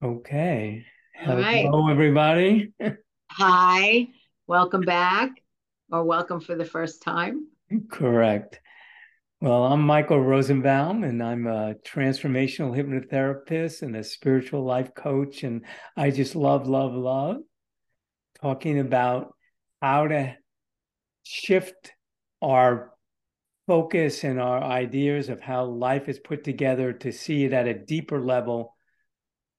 Okay. All right. Hello, everybody. Hi, welcome back, or welcome for the first time. Correct. Well, I'm Michael Rosenbaum, and I'm a transformational hypnotherapist and a spiritual life coach. And I just love, love, love talking about how to shift our focus and our ideas of how life is put together to see it at a deeper level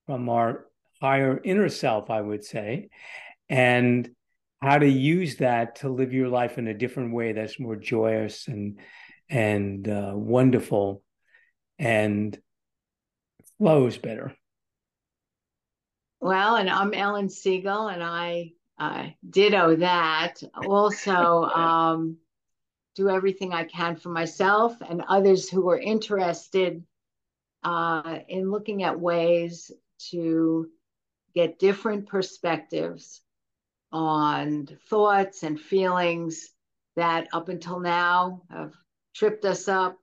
from our higher inner self, I would say, and how to use that to live your life in a different way that's more joyous and and uh, wonderful and flows better. Well, and I'm Ellen Siegel, and I uh, ditto that. Also, um, do everything I can for myself and others who are interested uh, in looking at ways to get different perspectives on thoughts and feelings that up until now have tripped us up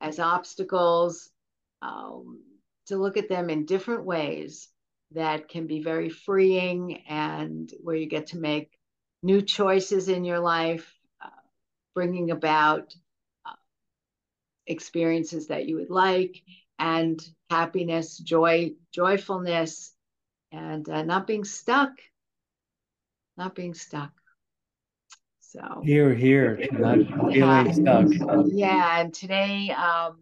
as obstacles, um, to look at them in different ways that can be very freeing and where you get to make new choices in your life, uh, bringing about uh, experiences that you would like and happiness, joy, joyfulness, and uh, not being stuck. Not being stuck. So here, here, not feeling stuck. Yeah, and today um,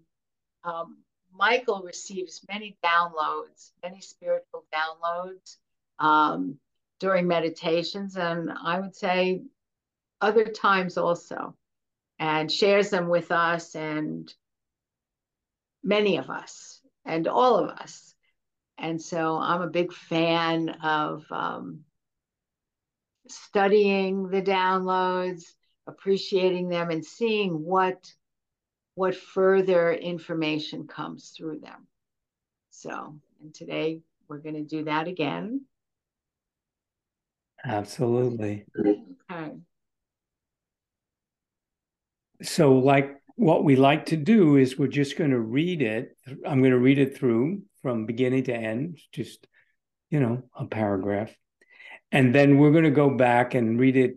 um, Michael receives many downloads, many spiritual downloads um, during meditations, and I would say other times also, and shares them with us. And many of us and all of us. And so I'm a big fan of um, studying the downloads, appreciating them, and seeing what what further information comes through them. So, and today we're going to do that again. Absolutely. Okay. So, like what we like to do is we're just going to read it. I'm going to read it through from beginning to end, just, you know, a paragraph. And then we're going to go back and read it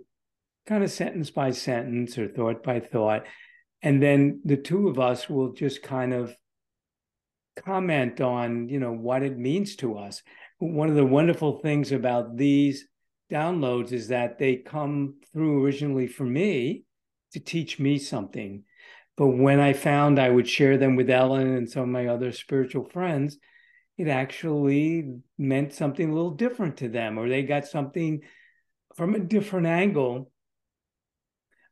kind of sentence by sentence or thought by thought. And then the two of us will just kind of comment on, you know, what it means to us. One of the wonderful things about these downloads is that they come through originally for me to teach me something but when I found I would share them with Ellen and some of my other spiritual friends, it actually meant something a little different to them, or they got something from a different angle,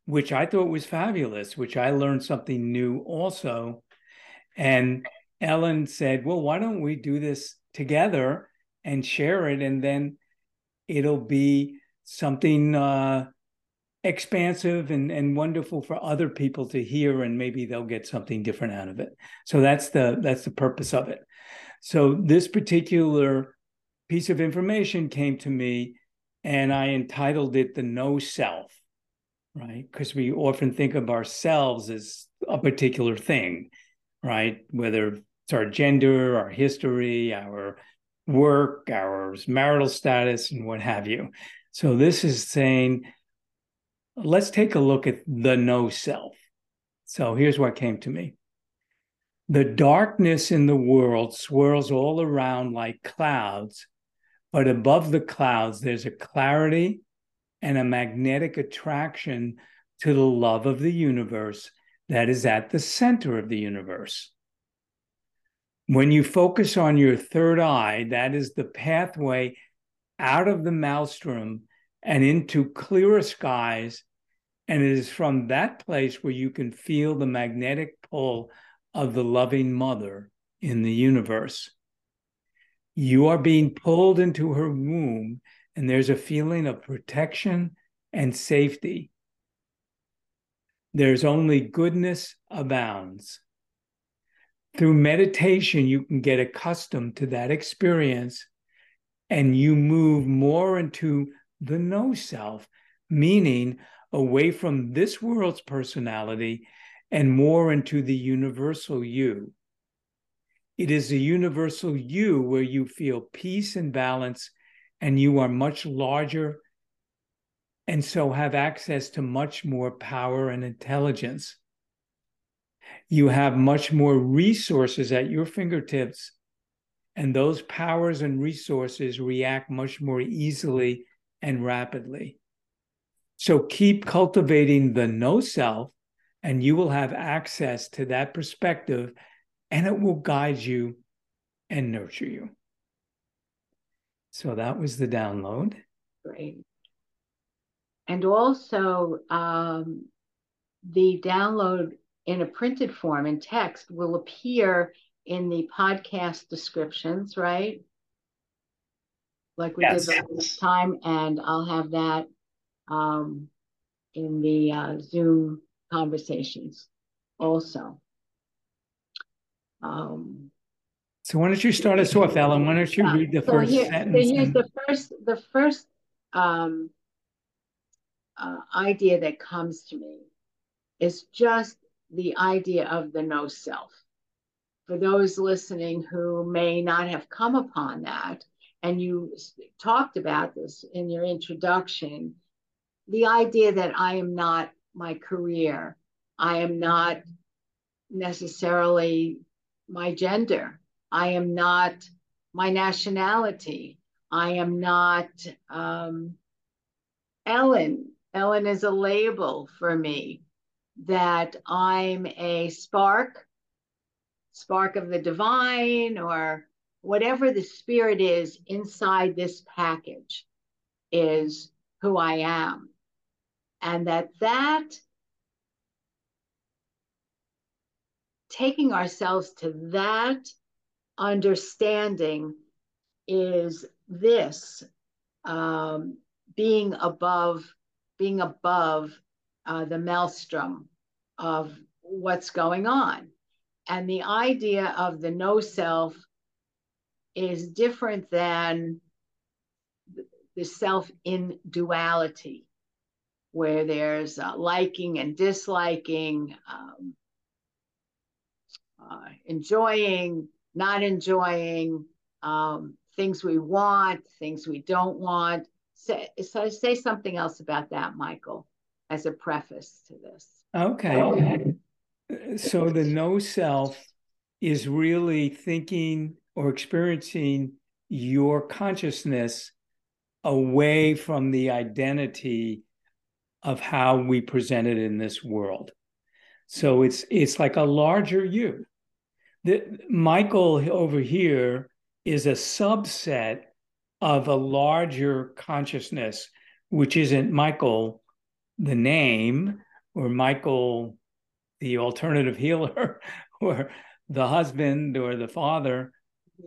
which I thought was fabulous, which I learned something new also. And Ellen said, Well, why don't we do this together and share it? And then it'll be something uh, expansive and, and wonderful for other people to hear and maybe they'll get something different out of it. So that's the that's the purpose of it. So this particular piece of information came to me and i entitled it the no self right? Because we often think of ourselves as a particular thing right? Whether it's our gender our history our work our marital status and what have you. So this is saying let's take a look at the no self. So here's what came to me. The darkness in the world swirls all around like clouds, but above the clouds, there's a clarity and a magnetic attraction to the love of the universe that is at the center of the universe. When you focus on your third eye, that is the pathway out of the maelstrom and into clearer skies. And it is from that place where you can feel the magnetic pull of the loving mother in the universe. You are being pulled into her womb, and there's a feeling of protection and safety. There's only goodness abounds. Through meditation, you can get accustomed to that experience and you move more into the no self, meaning away from this world's personality and more into the universal you. It is the universal you where you feel peace and balance, and you are much larger and so have access to much more power and intelligence. You have much more resources at your fingertips, and those powers and resources react much more easily and rapidly. So keep cultivating the no self, and you will have access to that perspective, and it will guide you and nurture you. So that was the download. Great. And also, um, the download in a printed form in text will appear in the podcast descriptions, right? Like we yes. did last time, and I'll have that um, in the uh, Zoom conversations also. Um, so why don't you start us off, Ellen? Why don't you read the so first here, sentence? So here's and... the first. The first um, uh, idea that comes to me is just the idea of the no self. For those listening who may not have come upon that, and you talked about this in your introduction, the idea that I am not my career, I am not necessarily my gender, I am not my nationality, I am not um, Ellen, Ellen is a label for me that I'm a spark, spark of the divine, or whatever the spirit is inside this package is who I am. And that that taking ourselves to that understanding is this um, being above being above uh, the maelstrom of what's going on. And the idea of the no self is different than the self in duality, where there's uh, liking and disliking, um, uh, enjoying, not enjoying, um, things we want, things we don't want say, so say something else about that, Michael, as a preface to this. Okay. So the no self is really thinking or experiencing your consciousness away from the identity of how we present it in this world. So it's it's like a larger you. The, Michael over here is a subset of a larger consciousness, which isn't Michael, the name, or Michael, the alternative healer, or the husband or the father.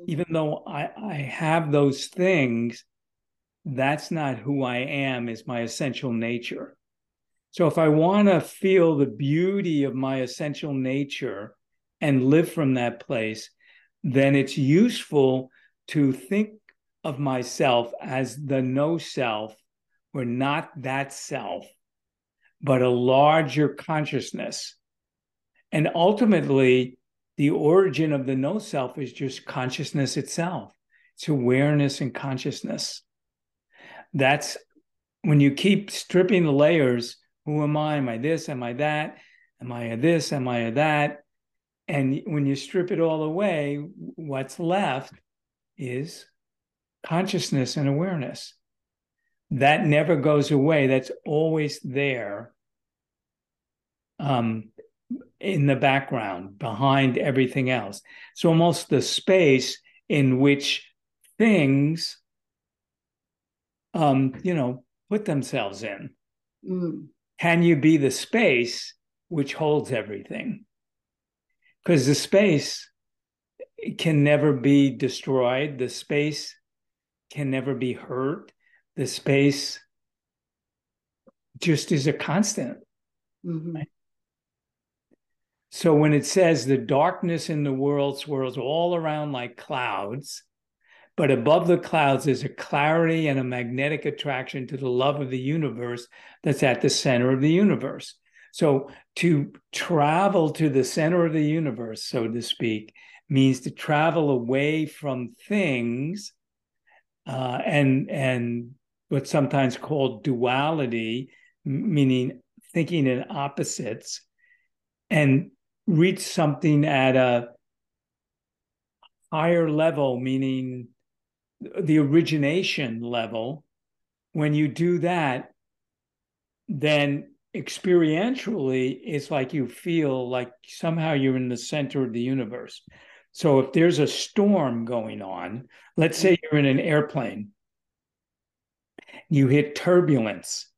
Even though I, I have those things, that's not who I am, is my essential nature. So if I want to feel the beauty of my essential nature and live from that place, then it's useful to think of myself as the no self, or not that self, but a larger consciousness. And ultimately, the origin of the no self is just consciousness itself. It's awareness and consciousness. That's when you keep stripping the layers who am I? Am I this? Am I that? Am I a this? Am I a that? And when you strip it all away, what's left is consciousness and awareness. That never goes away. That's always there um, in the background, behind everything else. It's almost the space in which things, um, you know, put themselves in. Mm. Can you be the space which holds everything? Because the space can never be destroyed. The space can never be hurt. The space just is a constant. Mm-hmm. So when it says the darkness in the world swirls all around like clouds, but above the clouds there's a clarity and a magnetic attraction to the love of the universe that's at the center of the universe. So to travel to the center of the universe, so to speak, means to travel away from things uh, and and what's sometimes called duality, meaning thinking in opposites, and reach something at a higher level, meaning the origination level. When you do that, then experientially, it's like you feel like somehow you're in the center of the universe. So if there's a storm going on, let's say you're in an airplane, you hit turbulence,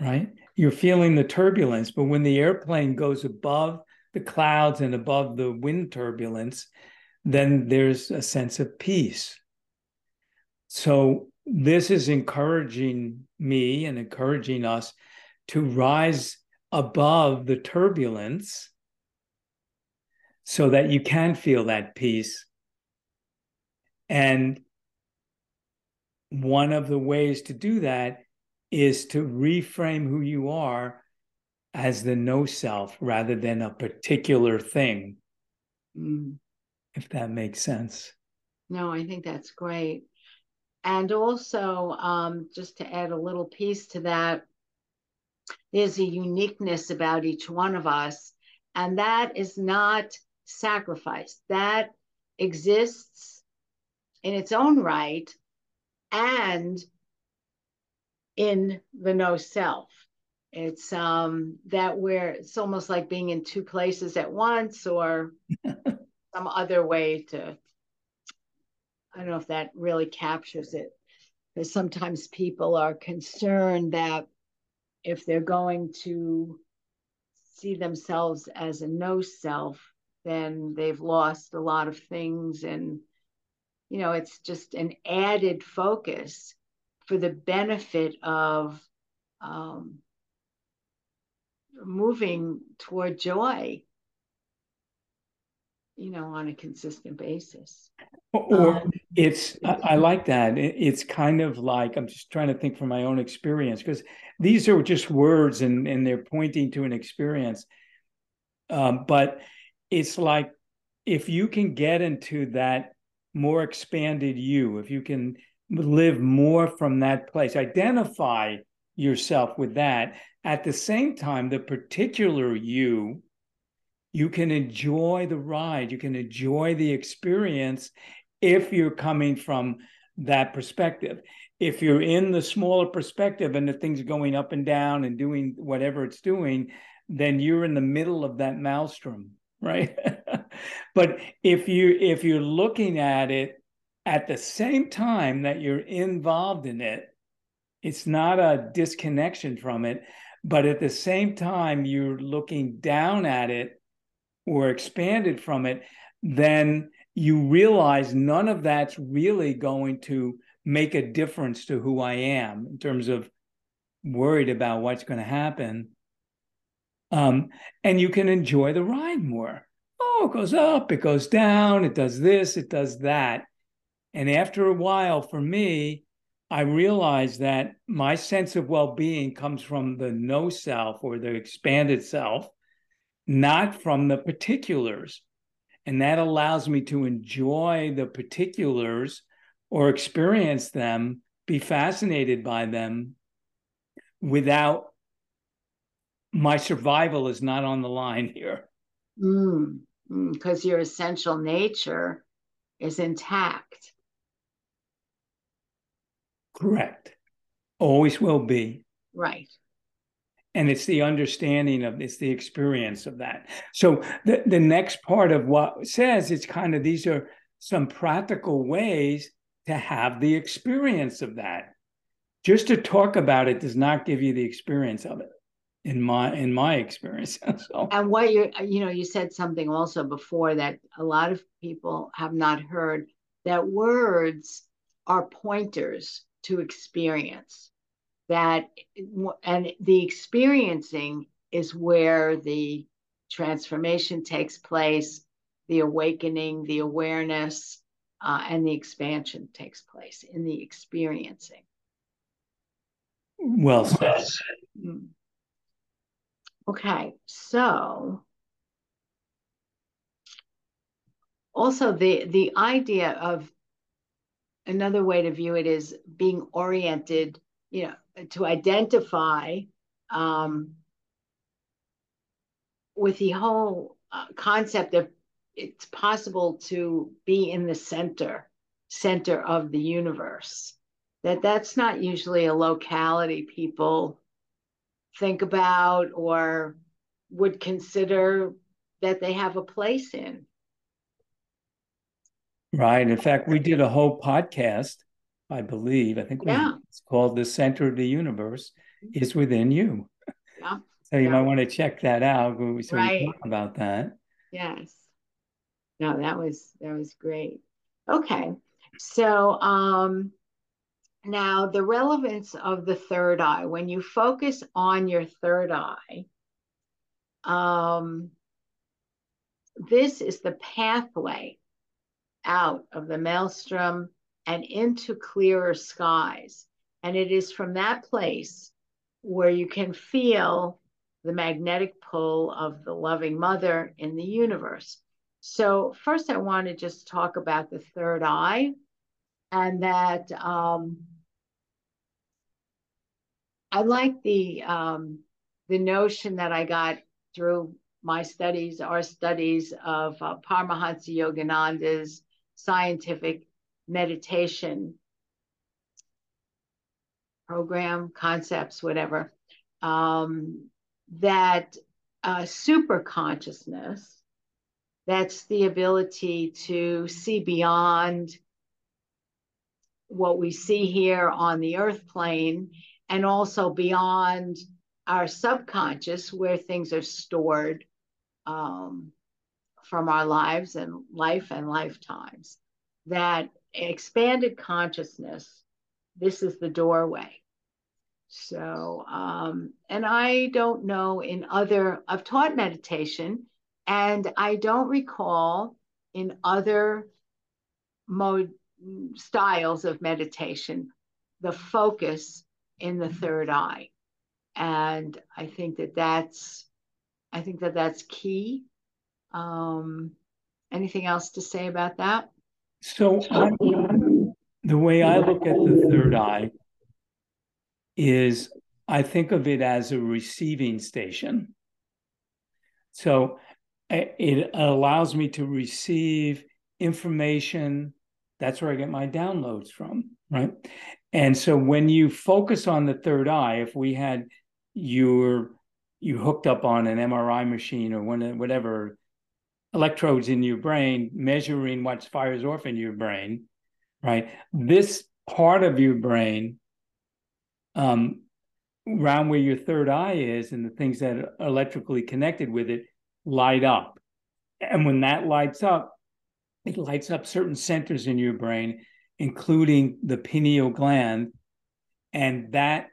right? You're feeling the turbulence, but when the airplane goes above the clouds and above the wind turbulence, then there's a sense of peace. So this is encouraging me and encouraging us to rise above the turbulence so that you can feel that peace. And one of the ways to do that is to reframe who you are as the no self rather than a particular thing. Mm. If that makes sense. No, I think that's great. And also, um, just to add a little piece to that, there's a uniqueness about each one of us, and that is not sacrifice. That exists in its own right and in the no self. It's um that where it's almost like being in two places at once or some other way to I don't know if that really captures it. Because sometimes people are concerned that if they're going to see themselves as a no self, then they've lost a lot of things. And, you know, it's just an added focus for the benefit of um, moving toward joy you know, on a consistent basis. Or um, it's, I, I, like that. It's kind of like, I'm just trying to think from my own experience because these are just words and, and they're pointing to an experience. Um, but it's like if you can get into that more expanded you, if you can live more from that place, identify yourself with that. At the same time, the particular you you can enjoy the ride, you can enjoy the experience if you're coming from that perspective. If you're in the smaller perspective and the thing's going up and down and doing whatever it's doing, then you're in the middle of that maelstrom, right? but if you if you're looking at it at the same time that you're involved in it, it's not a disconnection from it, but at the same time you're looking down at it or expanded from it, then you realize none of that's really going to make a difference to who I am in terms of worried about what's going to happen. Um, and you can enjoy the ride more. Oh, it goes up, it goes down, it does this, it does that. And after a while, for me, I realized that my sense of well being comes from the no self or the expanded self not from the particulars. And that allows me to enjoy the particulars or experience them, be fascinated by them without my survival is not on the line here. Because mm, mm, your essential nature is intact. Correct. Always will be. Right and it's the understanding of it's the experience of that so the, the next part of what says it's kind of these are some practical ways to have the experience of that just to talk about it does not give you the experience of it in my in my experience so. and what you you know you said something also before that a lot of people have not heard that words are pointers to experience. That and the experiencing is where the transformation takes place the awakening the awareness uh, and the expansion takes place in the experiencing. Well said. Hmm. okay so also the the idea of another way to view it is being oriented, you know, to identify um, with the whole uh, concept of it's possible to be in the center center of the universe. That that's not usually a locality people think about or would consider that they have a place in right. In fact we did a whole podcast i believe i think yeah. it's called the center of the universe is within you. Yeah. So you yeah. might want to check that out so right. about that. Yes. No that was that was great. Okay. So um now the relevance of the third eye. When you focus on your third eye um this is the pathway out of the maelstrom and into clearer skies. And it is from that place where you can feel the magnetic pull of the loving mother in the universe. So, first, I want to just talk about the third eye and that um, I like the um, the notion that I got through my studies, our studies of uh, Paramahansa Yogananda's scientific meditation program, concepts, whatever, um, that uh, super consciousness that's the ability to see beyond what we see here on the earth plane and also beyond our subconscious where things are stored um, from our lives and life and lifetimes that expanded consciousness this is the doorway so um, and i don't know in other i've taught meditation and I don't recall in other mode styles of meditation the focus in the third eye. And I think that that's I think that that's key. Um, anything else to say about that? So I, the way I look at the third eye is I think of it as a receiving station. So it allows me to receive information. That's where I get my downloads from, right? And so when you focus on the third eye, if we had your you hooked up on an MRI machine or one whatever electrodes in your brain measuring what fires off in your brain, right? This part of your brain, um, around where your third eye is, and the things that are electrically connected with it, light up. And when that lights up, it lights up certain centers in your brain, including the pineal gland. And that,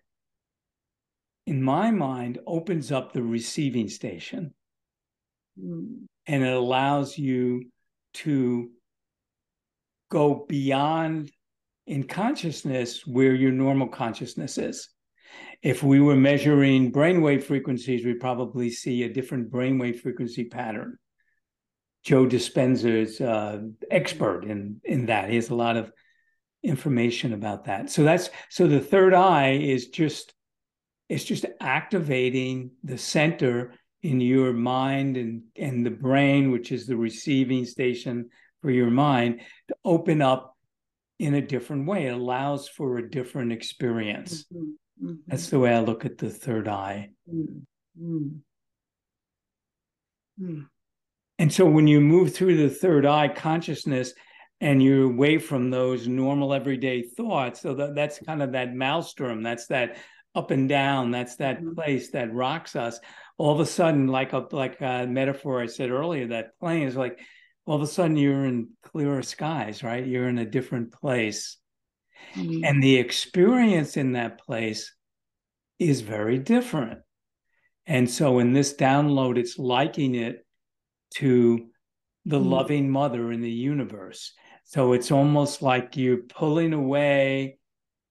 in my mind, opens up the receiving station. And it allows you to go beyond in consciousness where your normal consciousness is if we were measuring brainwave frequencies, we'd probably see a different brainwave frequency pattern. Joe Dispenza is uh, expert in in that. He has a lot of information about that. So that's so the third eye is just it's just activating the center in your mind and and the brain, which is the receiving station for your mind, to open up in a different way. It allows for a different experience. Mm-hmm. Mm-hmm. That's the way I look at the third eye. Mm-hmm. Mm. And so when you move through the third eye consciousness and you're away from those normal everyday thoughts, so that, that's kind of that maelstrom, that's that up and down, that's that mm-hmm. place that rocks us. All of a sudden, like a like a metaphor I said earlier, that plane is like all of a sudden you're in clearer skies, right? You're in a different place. Mm-hmm. And the experience in that place is very different. And so in this download, it's liking it to the mm-hmm. loving mother in the universe. So it's almost like you're pulling away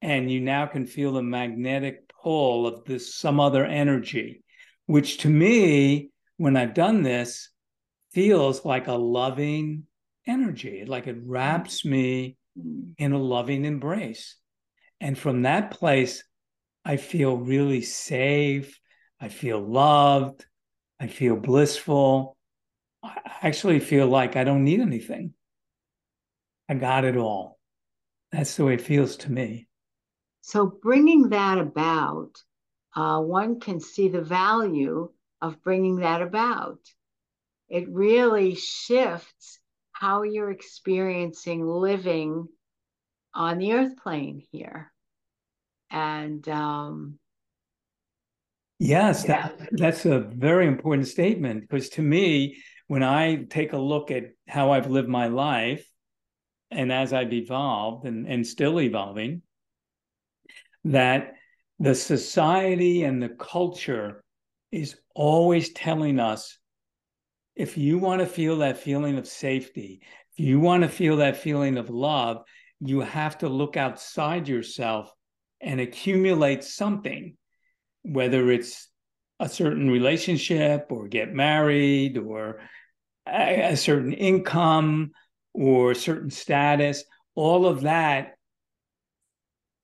and you now can feel the magnetic pull of this some other energy, which to me, when I've done this, feels like a loving energy. Like it wraps me in a loving embrace. And from that place, I feel really safe. I feel loved. I feel blissful. I actually feel like I don't need anything. I got it all. That's the way it feels to me. So, bringing that about, uh, one can see the value of bringing that about. It really shifts how you're experiencing living on the earth plane here. And um, yes, yeah. that, that's a very important statement because to me, when I take a look at how I've lived my life and as I've evolved and, and still evolving, that the society and the culture is always telling us if you want to feel that feeling of safety, if you want to feel that feeling of love, you have to look outside yourself and accumulate something, whether it's a certain relationship or get married or a, certain income or certain status, all of that,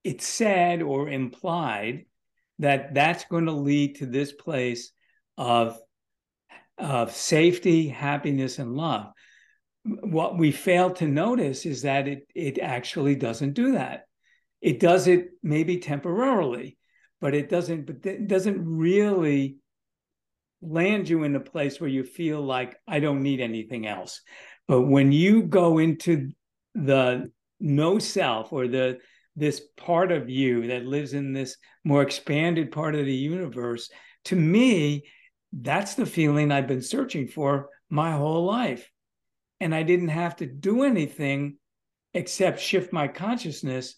it's said or implied that that's going to lead to this place of, of safety, happiness, and love. What we fail to notice is that it, it actually doesn't do that. It does it maybe temporarily, but it doesn't, but it doesn't really land you in a place where you feel like I don't need anything else. But when you go into the no self or the this part of you that lives in this more expanded part of the universe, to me, that's the feeling I've been searching for my whole life. And I didn't have to do anything except shift my consciousness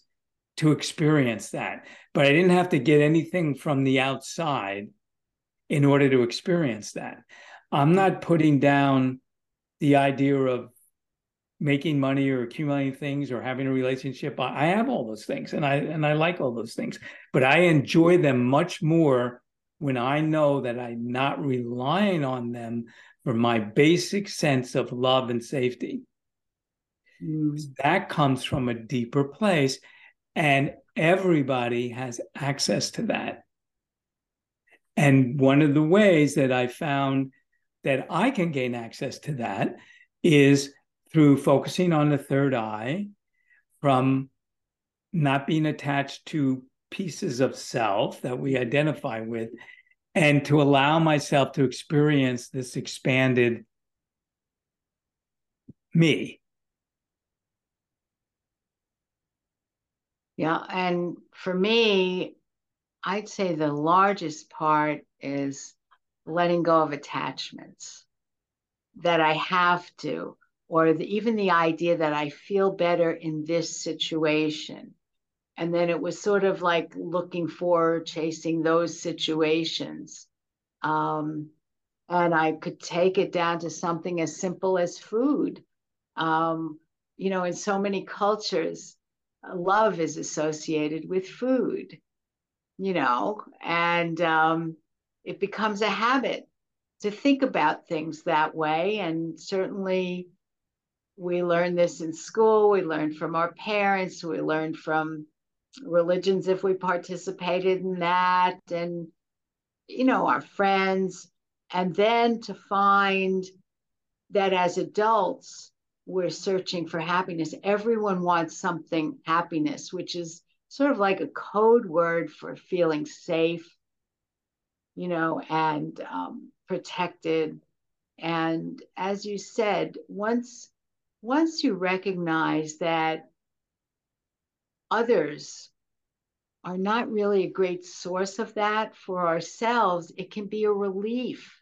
to experience that. But I didn't have to get anything from the outside in order to experience that. I'm not putting down the idea of making money or accumulating things or having a relationship i have all those things and i and i like all those things but i enjoy them much more when i know that i'm not relying on them for my basic sense of love and safety mm. that comes from a deeper place and everybody has access to that and one of the ways that i found that i can gain access to that is through focusing on the third eye, from not being attached to pieces of self that we identify with, and to allow myself to experience this expanded me. Yeah. And for me, I'd say the largest part is letting go of attachments that I have to or the, even the idea that I feel better in this situation. And then it was sort of like looking for chasing those situations. Um, and I could take it down to something as simple as food. Um, you know, in so many cultures, love is associated with food, you know, and um, it becomes a habit to think about things that way. And certainly, we learn this in school, we learned from our parents, we learned from religions if we participated in that, and you know, our friends. And then to find that as adults, we're searching for happiness. Everyone wants something happiness, which is sort of like a code word for feeling safe, you know, and um, protected. And as you said, once once you recognize that others are not really a great source of that for ourselves, it can be a relief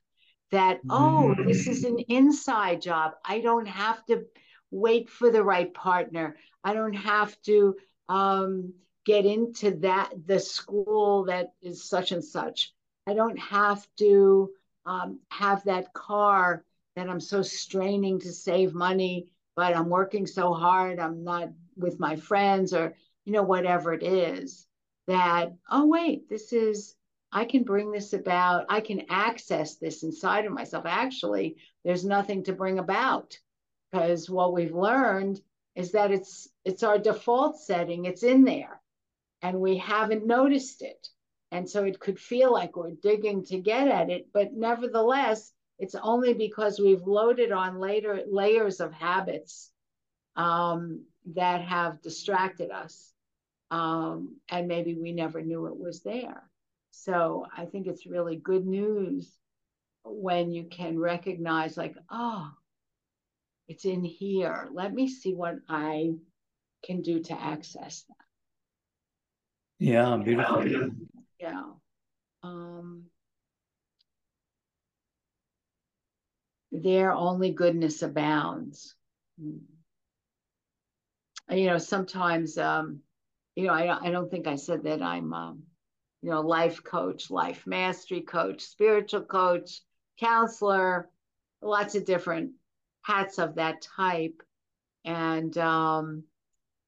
that, oh, this is an inside job. I don't have to wait for the right partner. I don't have to um, get into that, the school that is such and such. I don't have to um, have that car that I'm so straining to save money but I'm working so hard, I'm not with my friends or, you know, whatever it is, that, oh, wait, this is, I can bring this about. I can access this inside of myself. Actually, there's nothing to bring about because what we've learned is that it's it's our default setting it's in there and we haven't noticed it and so it could feel like we're digging to get at it but nevertheless it's only because we've loaded on later layers of habits um, that have distracted us um, and maybe we never knew it was there so i think it's really good news when you can recognize like oh it's in here. Let me see what I can do to access that. Yeah, beautiful. Yeah. Um, there only goodness abounds. Hmm. You know, sometimes, um, you know, I, I don't think I said that I'm, um, you know, life coach, life mastery coach, spiritual coach, counselor, lots of different hats of that type. And um,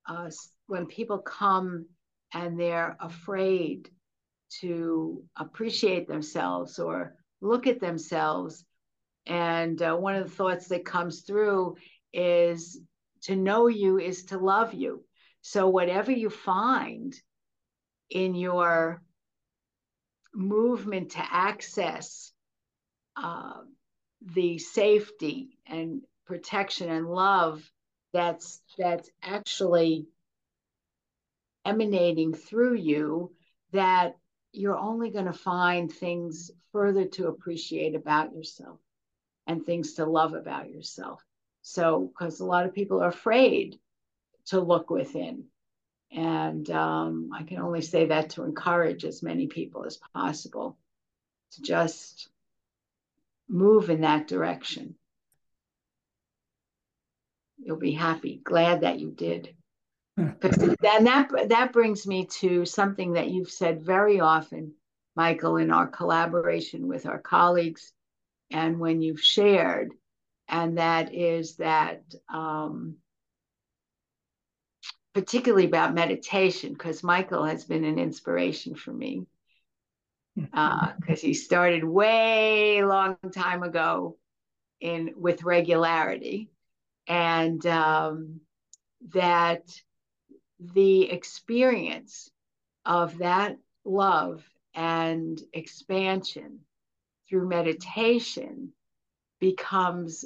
uh, when people come and they're afraid to appreciate themselves or look at themselves, and uh, one of the thoughts that comes through is to know you is to love you. So, whatever you find in your movement to access uh, the safety and protection and love that's that's actually emanating through you that you're only going to find things further to appreciate about yourself and things to love about yourself so because a lot of people are afraid to look within and um, i can only say that to encourage as many people as possible to just move in that direction. You'll be happy, glad that you did. and that that brings me to something that you've said very often, Michael, in our collaboration with our colleagues, and when you've shared, and that is that um, particularly about meditation, because Michael has been an inspiration for me because uh, he started way long time ago in with regularity and um, that the experience of that love and expansion through meditation becomes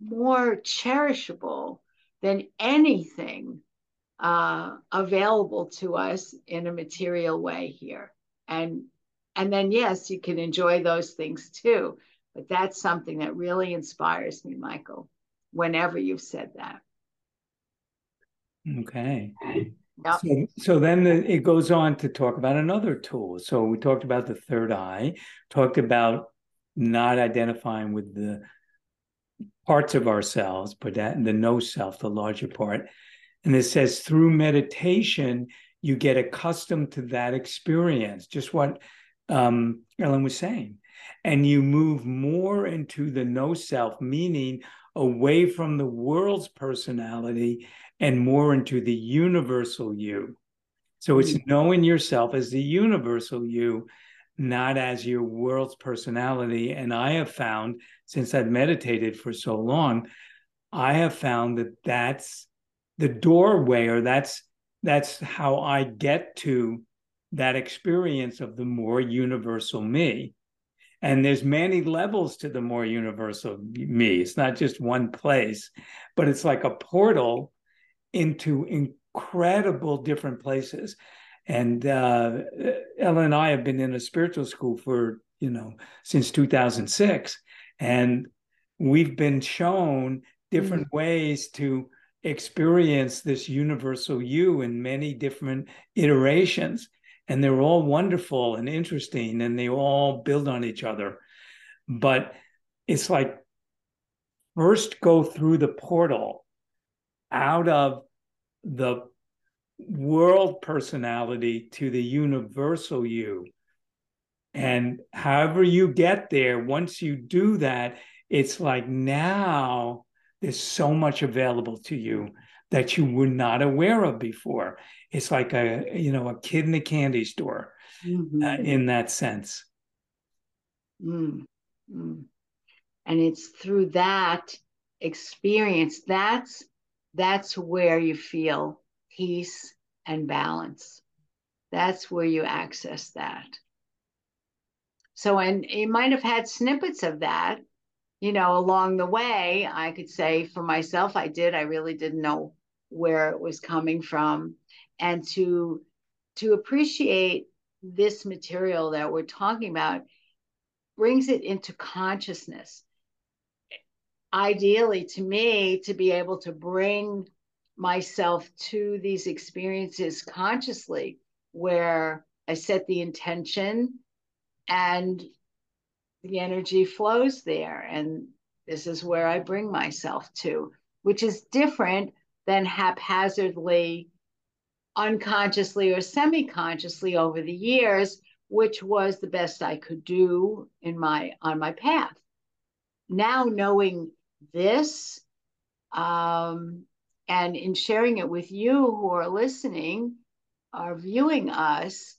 more cherishable than anything uh, available to us in a material way here. And and then yes you can enjoy those things too but that's something that really inspires me michael whenever you've said that okay yep. so, so then the, it goes on to talk about another tool so we talked about the third eye talked about not identifying with the parts of ourselves but that the no self the larger part and it says through meditation you get accustomed to that experience just what um, Ellen was saying. And you move more into the no self, meaning away from the world's personality and more into the universal you. So it's mm-hmm. knowing yourself as the universal you, not as your world's personality. And I have found, since I've meditated for so long, I have found that that's the doorway, or that's that's how I get to that experience of the more universal me and there's many levels to the more universal me it's not just one place but it's like a portal into incredible different places. And uh, ellen and i have been in a spiritual school for you know since 2006 and we've been shown different mm-hmm. ways to experience this universal you in many different iterations. And they're all wonderful and interesting and they all build on each other. But it's like first go through the portal out of the world personality to the universal you and however you get there once you do that it's like now there's so much available to you that you were not aware of before. It's like a you know a kid in a candy store mm-hmm. uh, in that sense. Mm-hmm. And it's through that experience, that's that's where you feel peace and balance. That's where you access that. So, and you might have had snippets of that, you know, along the way. I could say for myself, I did. I really didn't know where it was coming from, and to to appreciate this material that we're talking about brings it into consciousness. Ideally, to me, to be able to bring myself to these experiences consciously, where I set the intention and the energy flows there. And this is where I bring myself to, which is different than haphazardly, unconsciously, or semi consciously over the years which was the best I could do in my on my path. Now knowing this, um, and in sharing it with you who are listening, are viewing us,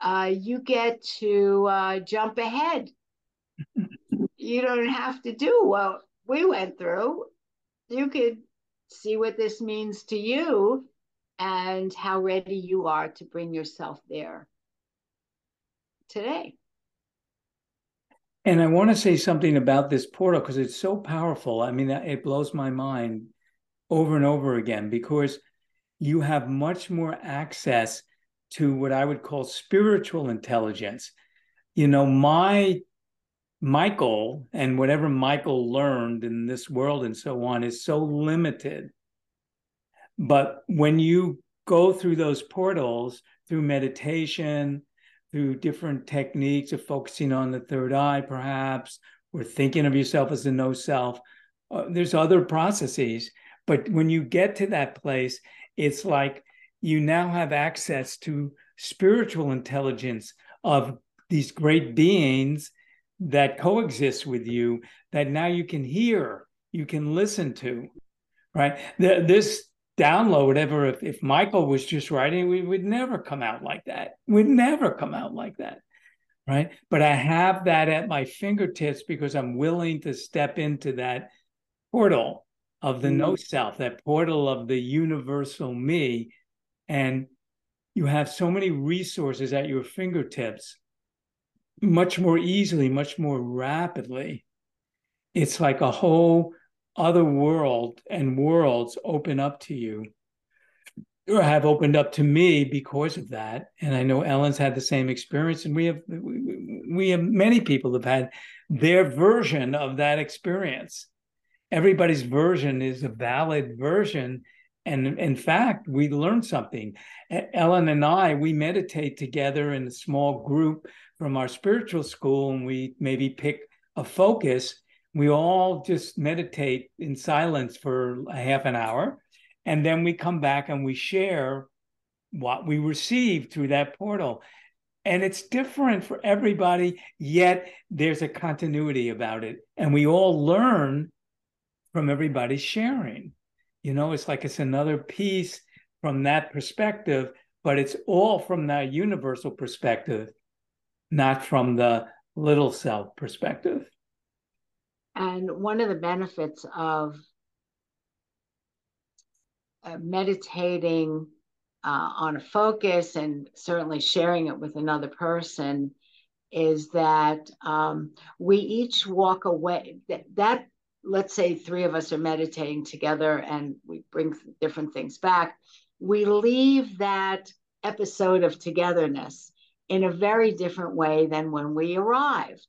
uh, you get to uh, jump ahead. you don't have to do what we went through. You could see what this means to you and how ready you are to bring yourself there today. And I want to say something about this portal because it's so powerful. I mean, it blows my mind over and over again because you have much more access to what I would call spiritual intelligence. You know, my Michael and whatever Michael learned in this world and so on is so limited. But when you go through those portals through meditation, through different techniques of focusing on the third eye, perhaps, or thinking of yourself as a no self. Uh, there's other processes, but when you get to that place, it's like you now have access to spiritual intelligence of these great beings that coexist with you that now you can hear, you can listen to, right? The, this download whatever if, if michael was just writing we would never come out like that. We'd never come out like that right? But i have that at my fingertips because i'm willing to step into that portal of the mm. no self that portal of the universal me. And you have so many resources at your fingertips much more easily much more rapidly. It's like a whole other world and worlds open up to you or have opened up to me because of that. And i know ellen's had the same experience and we have we have many people have had their version of that experience. Everybody's version is a valid version. And in fact we learned something. Ellen and i we meditate together in a small group from our spiritual school and we maybe pick a focus we all just meditate in silence for a half an hour and then we come back and we share what we received through that portal. And it's different for everybody yet there's a continuity about it. And we all learn from everybody sharing. You know it's like it's another piece from that perspective but it's all from that universal perspective not from the little self perspective and one of the benefits of uh, meditating uh, on a focus and certainly sharing it with another person is that um, we each walk away that, that let's say three of us are meditating together and we bring different things back we leave that episode of togetherness in a very different way than when we arrived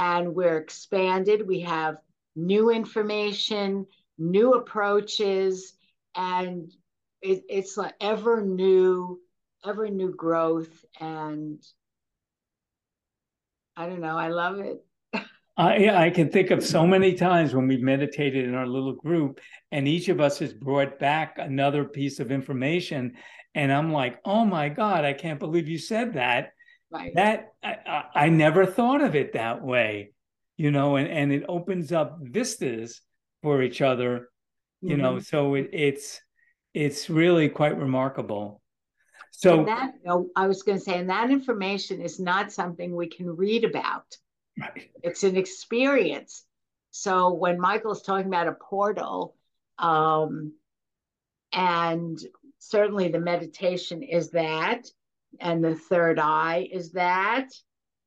and we're expanded. We have new information, new approaches, and it, it's like ever new, ever new growth. And I don't know, I love it. I, I can think of so many times when we've meditated in our little group, and each of us has brought back another piece of information. And I'm like, oh my God, I can't believe you said that. Right. That I, I never thought of it that way, you know, and, and it opens up vistas for each other, you mm-hmm. know. So it, it's it's really quite remarkable. So and that I was going to say, and that information is not something we can read about. Right. It's an experience. so when Michael's talking about a portal, um, and certainly the meditation is that, and the third eye is that,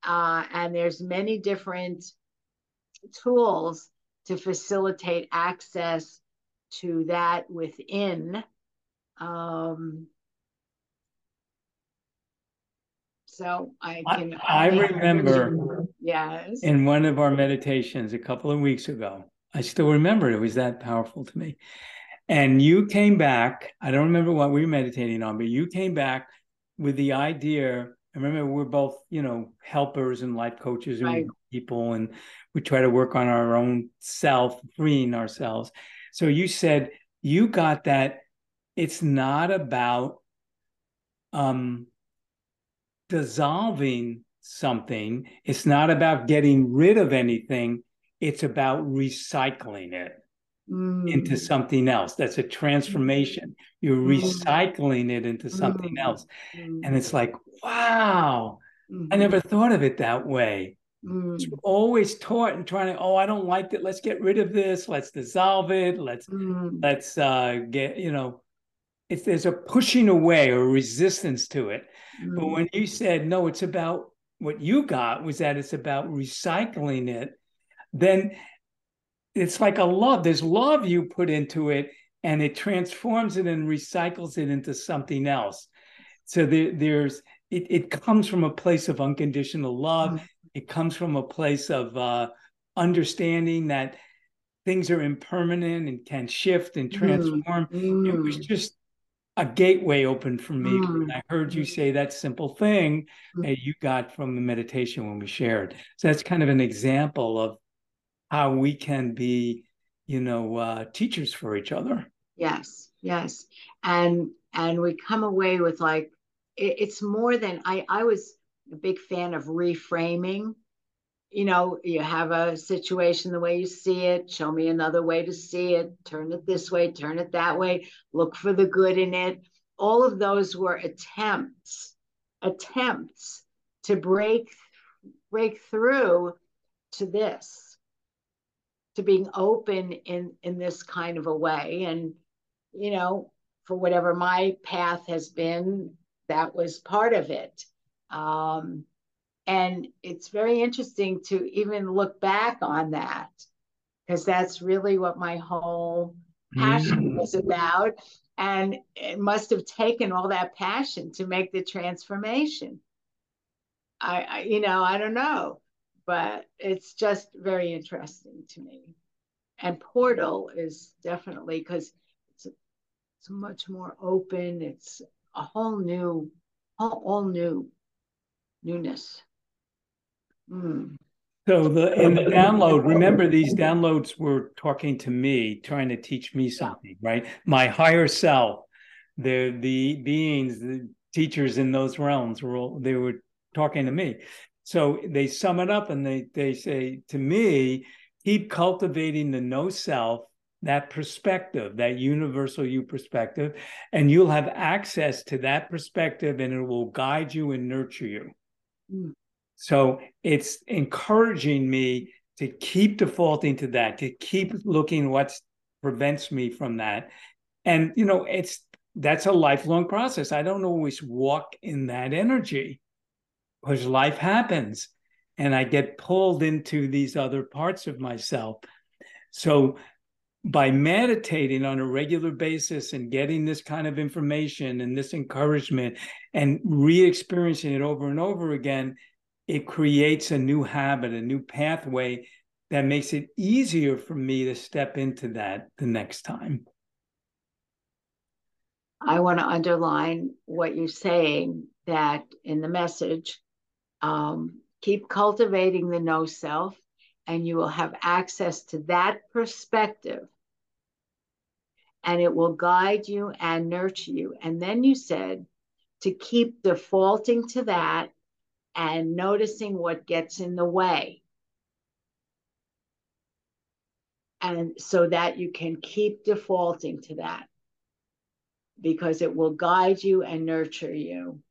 uh, and there's many different tools to facilitate access to that within. Um, so I can. I, I remember. Yes. In one of our meditations a couple of weeks ago, I still remember it was that powerful to me. And you came back. I don't remember what we were meditating on, but you came back with the idea. I remember we're both, you know, helpers and life coaches and right. people, and we try to work on our own self, freeing ourselves. So you said you got that it's not about um, dissolving something, it's not about getting rid of anything, it's about recycling it. Mm. Into something else. That's a transformation. You're mm. recycling it into something mm. else. And it's like, wow, I mm-hmm. never thought of it that way. Mm. Always taught and trying to, oh, I don't like it. Let's get rid of this. Let's dissolve it. Let's mm. let's uh get, you know, if there's a pushing away or resistance to it. Mm. But when you said no, it's about what you got was that it's about recycling it, then it's like a love. There's love you put into it and it transforms it and recycles it into something else. So there, there's it, it comes from a place of unconditional love. Mm. It comes from a place of uh, understanding that things are impermanent and can shift and mm. transform. Mm. It was just a gateway open for me mm. I heard you say that simple thing mm. that you got from the meditation when we shared. So that's kind of an example of how we can be, you know, uh, teachers for each other. Yes, yes, and and we come away with like it, it's more than I. I was a big fan of reframing you know, you have a situation the way you see it, show me another way to see it, turn it this way, turn it that way, look for the good in it. All of those were attempts, attempts to break break through to this, to being open in in this kind of a way. And, you know, for whatever my path has been, that was part of it. Um, and it's very interesting to even look back on that because that's really what my whole passion mm. was about. And it must have taken all that passion to make the transformation. I, I you know, I don't know, but it's just very interesting to me. And Portal is definitely because it's, it's much more open. It's a whole new, all, all new newness. Mm. So the in the download, remember these downloads were talking to me, trying to teach me something, right? My higher self, the the beings, the teachers in those realms were all, they were talking to me. So they sum it up and they they say to me, keep cultivating the no self, that perspective, that universal you perspective, and you'll have access to that perspective and it will guide you and nurture you. Mm. So it's encouraging me to keep defaulting to that, to keep looking what prevents me from that. And, you know, it's that's a lifelong process. I don't always walk in that energy because life happens and I get pulled into these other parts of myself. So by meditating on a regular basis and getting this kind of information and this encouragement and re-experiencing it over and over again, it creates a new habit, a new pathway that makes it easier for me to step into that the next time. I want to underline what you're saying that in the message, um, keep cultivating the no self, and you will have access to that perspective. And it will guide you and nurture you. And then you said to keep defaulting to that and noticing what gets in the way. And so that you can keep defaulting to that because it will guide you and nurture you.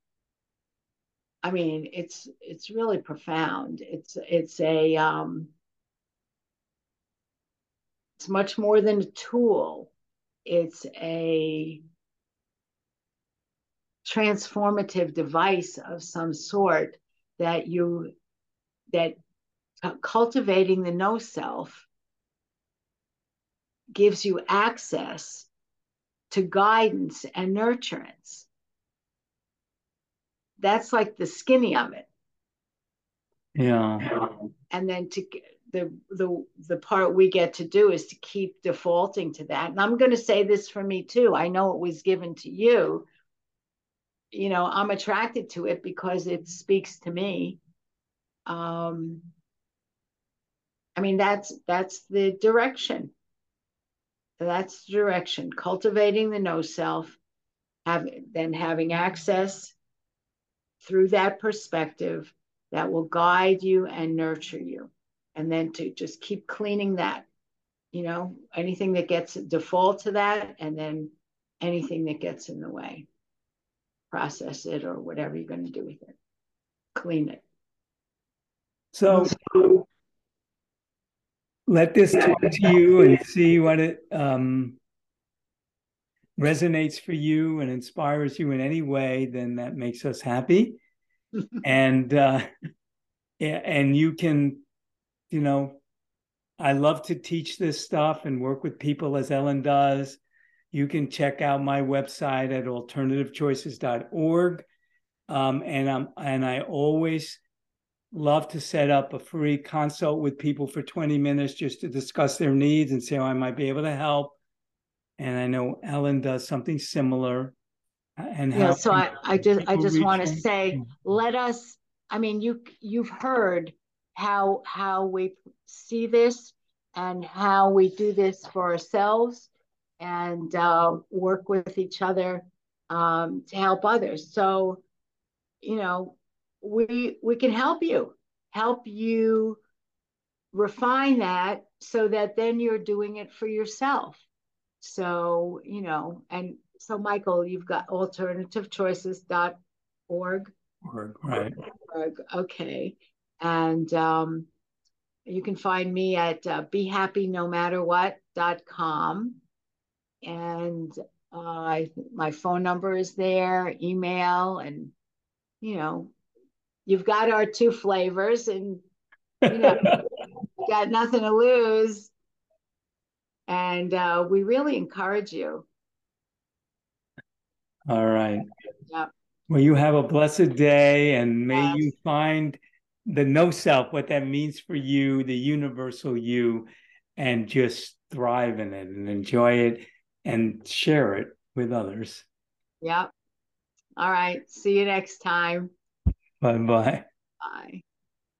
I mean, it's it's really profound. It's it's a um much more than a tool. It's a transformative device of some sort that you that cultivating the no self gives you access to guidance and nurturance that's like the skinny of it. Yeah. And then to the the the part we get to do is to keep defaulting to that. And i'm going to say this for me too i know it was given to you. You know i'm attracted to it because it speaks to me. Um i mean that's that's the direction. That's the direction. Cultivating the no self have then having access through that perspective that will guide you and nurture you. And then to just keep cleaning that you know anything that gets default to that and then anything that gets in the way process it or whatever you're going to do with it. Clean it. So let this talk to you and see what it um, resonates for you and inspires you in any way then that makes us happy and uh, and you can you know i love to teach this stuff and work with people as ellen does you can check out my website at alternativechoices.org. Um, and I'm and I always love to set up a free consult with people for 20 minutes just to discuss their needs and see how I might be able to help. And I know Ellen does something similar. And yeah, so I, I just I just want to say, let us. I mean, you you've heard how how we see this and how we do this for ourselves and uh, work with each other um, to help others. So, you know, we we can help you, help you refine that so that then you're doing it for yourself. So, you know, and so Michael, you've got alternativechoices.org. Org, right. Org, okay. And um, you can find me at uh, behappynomatterwhat.com and uh, I, my phone number is there, email, and you know, you've got our two flavors, and you know, got nothing to lose. And uh, we really encourage you. All right. Yep. Well, you have a blessed day, and may yes. you find the no self, what that means for you, the universal you, and just thrive in it and enjoy it and share it with others. Yep. All right. See you next time. Bye bye. Bye.